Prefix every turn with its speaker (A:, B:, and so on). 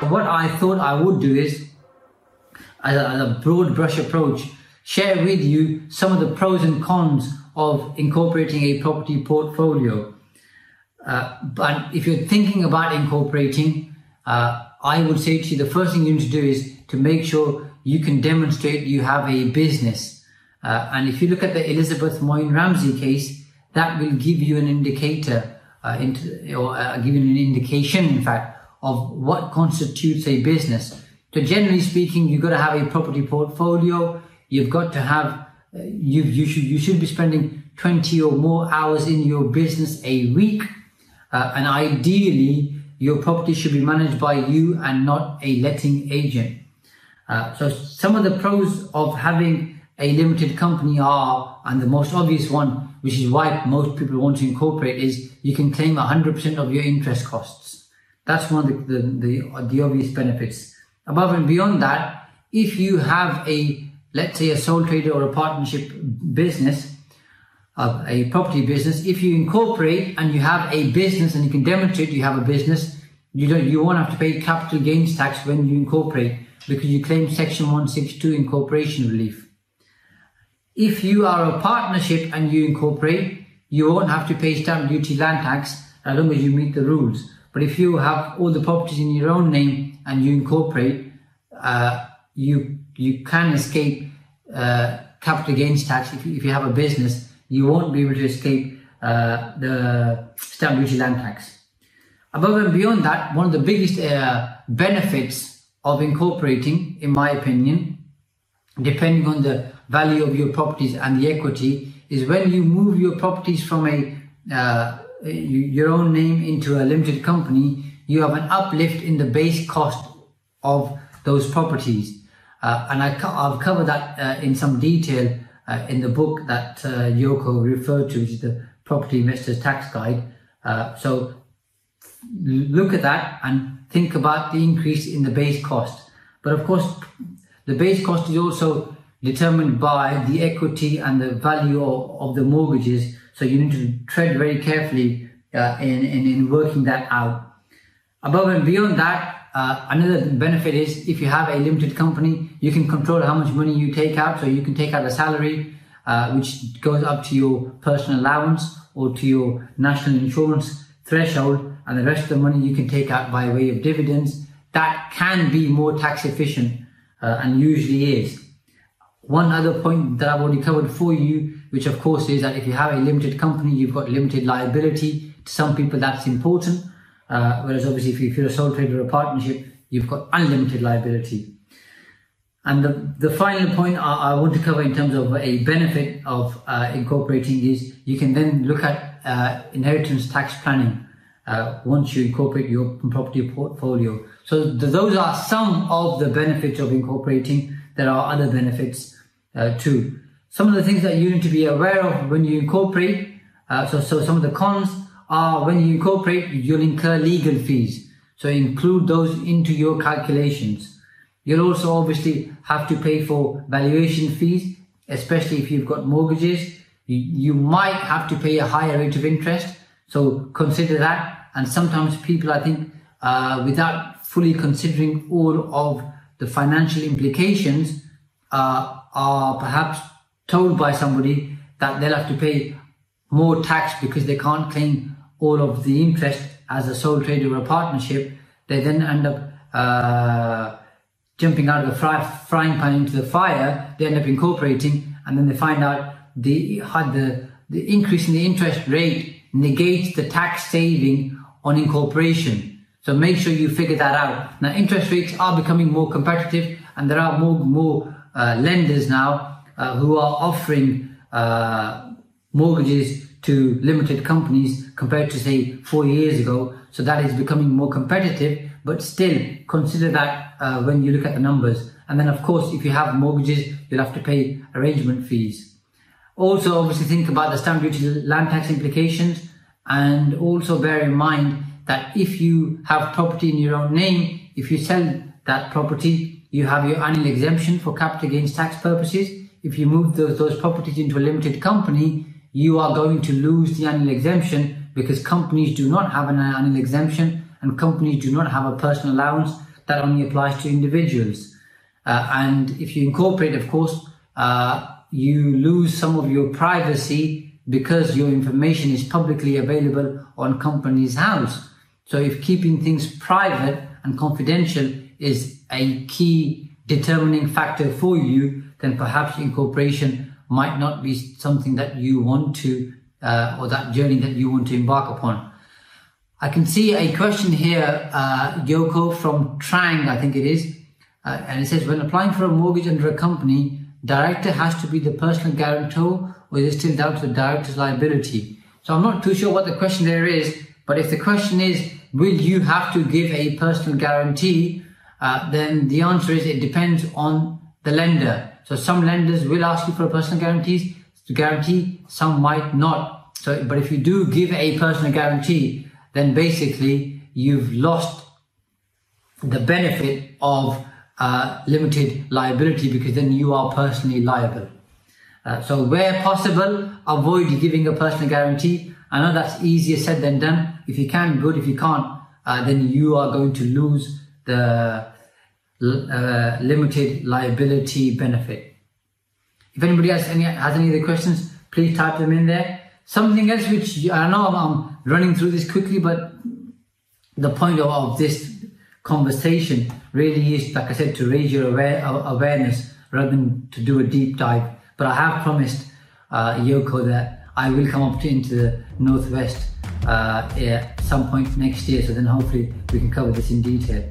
A: What I thought I would do is, as a, as a broad brush approach, share with you some of the pros and cons of incorporating a property portfolio. Uh, but if you're thinking about incorporating, uh, I would say to you the first thing you need to do is to make sure you can demonstrate you have a business. Uh, and if you look at the Elizabeth Moyne Ramsay case, that will give you an indicator, uh, into, or uh, give you an indication, in fact, of what constitutes a business. So generally speaking, you've got to have a property portfolio. You've got to have, uh, you, you should, you should be spending 20 or more hours in your business a week. Uh, and ideally, your property should be managed by you and not a letting agent. Uh, so some of the pros of having a limited company are, and the most obvious one, which is why most people want to incorporate, is you can claim 100% of your interest costs. That's one of the, the, the, the obvious benefits. Above and beyond that, if you have a, let's say a sole trader or a partnership business, uh, a property business, if you incorporate and you have a business and you can demonstrate you have a business, you don't, you won't have to pay capital gains tax when you incorporate because you claim section 162 incorporation relief. If you are a partnership and you incorporate, you won't have to pay stamp duty land tax as long as you meet the rules. But if you have all the properties in your own name and you incorporate, uh, you you can escape uh, capital gains tax if you, if you have a business. You won't be able to escape uh, the stamp duty land tax. Above and beyond that, one of the biggest uh, benefits of incorporating, in my opinion, depending on the value of your properties and the equity, is when you move your properties from a uh, your own name into a limited company, you have an uplift in the base cost of those properties. Uh, and I, have covered that uh, in some detail uh, in the book that uh, Yoko referred to, which is the Property Investors Tax Guide. Uh, so look at that and think about the increase in the base cost. But of course, the base cost is also determined by the equity and the value of, of the mortgages so you need to tread very carefully uh, in, in, in, working that out. Above and beyond that, uh, another benefit is if you have a limited company, you can control how much money you take out. So you can take out a salary, uh, which goes up to your personal allowance or to your national insurance threshold, and the rest of the money you can take out by way of dividends. That can be more tax efficient uh, and usually is. One other point that I've already covered for you which of course is that if you have a limited company, you've got limited liability. To some people, that's important. Uh, whereas obviously, if you're a sole trader or a partnership, you've got unlimited liability. And the, the final point I, I want to cover in terms of a benefit of uh, incorporating is you can then look at uh, inheritance tax planning uh, once you incorporate your property portfolio. So th- those are some of the benefits of incorporating. There are other benefits uh, too. Some of the things that you need to be aware of when you incorporate, uh, so, so some of the cons are when you incorporate, you'll incur legal fees. So include those into your calculations. You'll also obviously have to pay for valuation fees, especially if you've got mortgages. You, you might have to pay a higher rate of interest. So consider that. And sometimes people, I think, uh, without fully considering all of the financial implications, uh, are perhaps told by somebody that they'll have to pay more tax because they can't claim all of the interest as a sole trader or a partnership, they then end up uh, jumping out of the fry, frying pan into the fire. They end up incorporating, and then they find out the the the increase in the interest rate negates the tax saving on incorporation. So make sure you figure that out. Now interest rates are becoming more competitive, and there are more more uh, lenders now uh, who are offering uh, mortgages to limited companies compared to say four years ago. So that is becoming more competitive, but still consider that uh, when you look at the numbers. And then of course, if you have mortgages, you'll have to pay arrangement fees. Also, obviously think about the stamp duty land tax implications and also bear in mind that if you have property in your own name, if you sell that property, you have your annual exemption for capital gains tax purposes. If you move those, those properties into a limited company, you are going to lose the annual exemption because companies do not have an annual exemption and companies do not have a personal allowance that only applies to individuals. Uh, and if you incorporate, of course, uh, you lose some of your privacy because your information is publicly available on Companies House. So if keeping things private and confidential is a key determining factor for you, then perhaps incorporation might not be something that you want to, uh, or that journey that you want to embark upon. I can see a question here, uh, Yoko from Trang, I think it is, uh, and it says, when applying for a mortgage under a company, director has to be the personal guarantor, or is it still down to the director's liability? So I'm not too sure what the question there is, but if the question is, will you have to give a personal guarantee? Uh, then the answer is it depends on the lender. So some lenders will ask you for a personal guarantees to guarantee, some might not. So, but if you do give a personal guarantee, then basically you've lost the benefit of uh, limited liability because then you are personally liable. Uh, so where possible, avoid giving a personal guarantee. I know that's easier said than done. If you can, good. If you can't, uh, then you are going to lose the uh, limited liability benefit. If anybody has any has any other questions, please type them in there. Something else which I know I'm running through this quickly, but the point of, of this conversation really is, like I said, to raise your aware, awareness rather than to do a deep dive. But I have promised uh, Yoko that I will come up to, into the northwest uh, at some point next year. So then hopefully we can cover this in detail.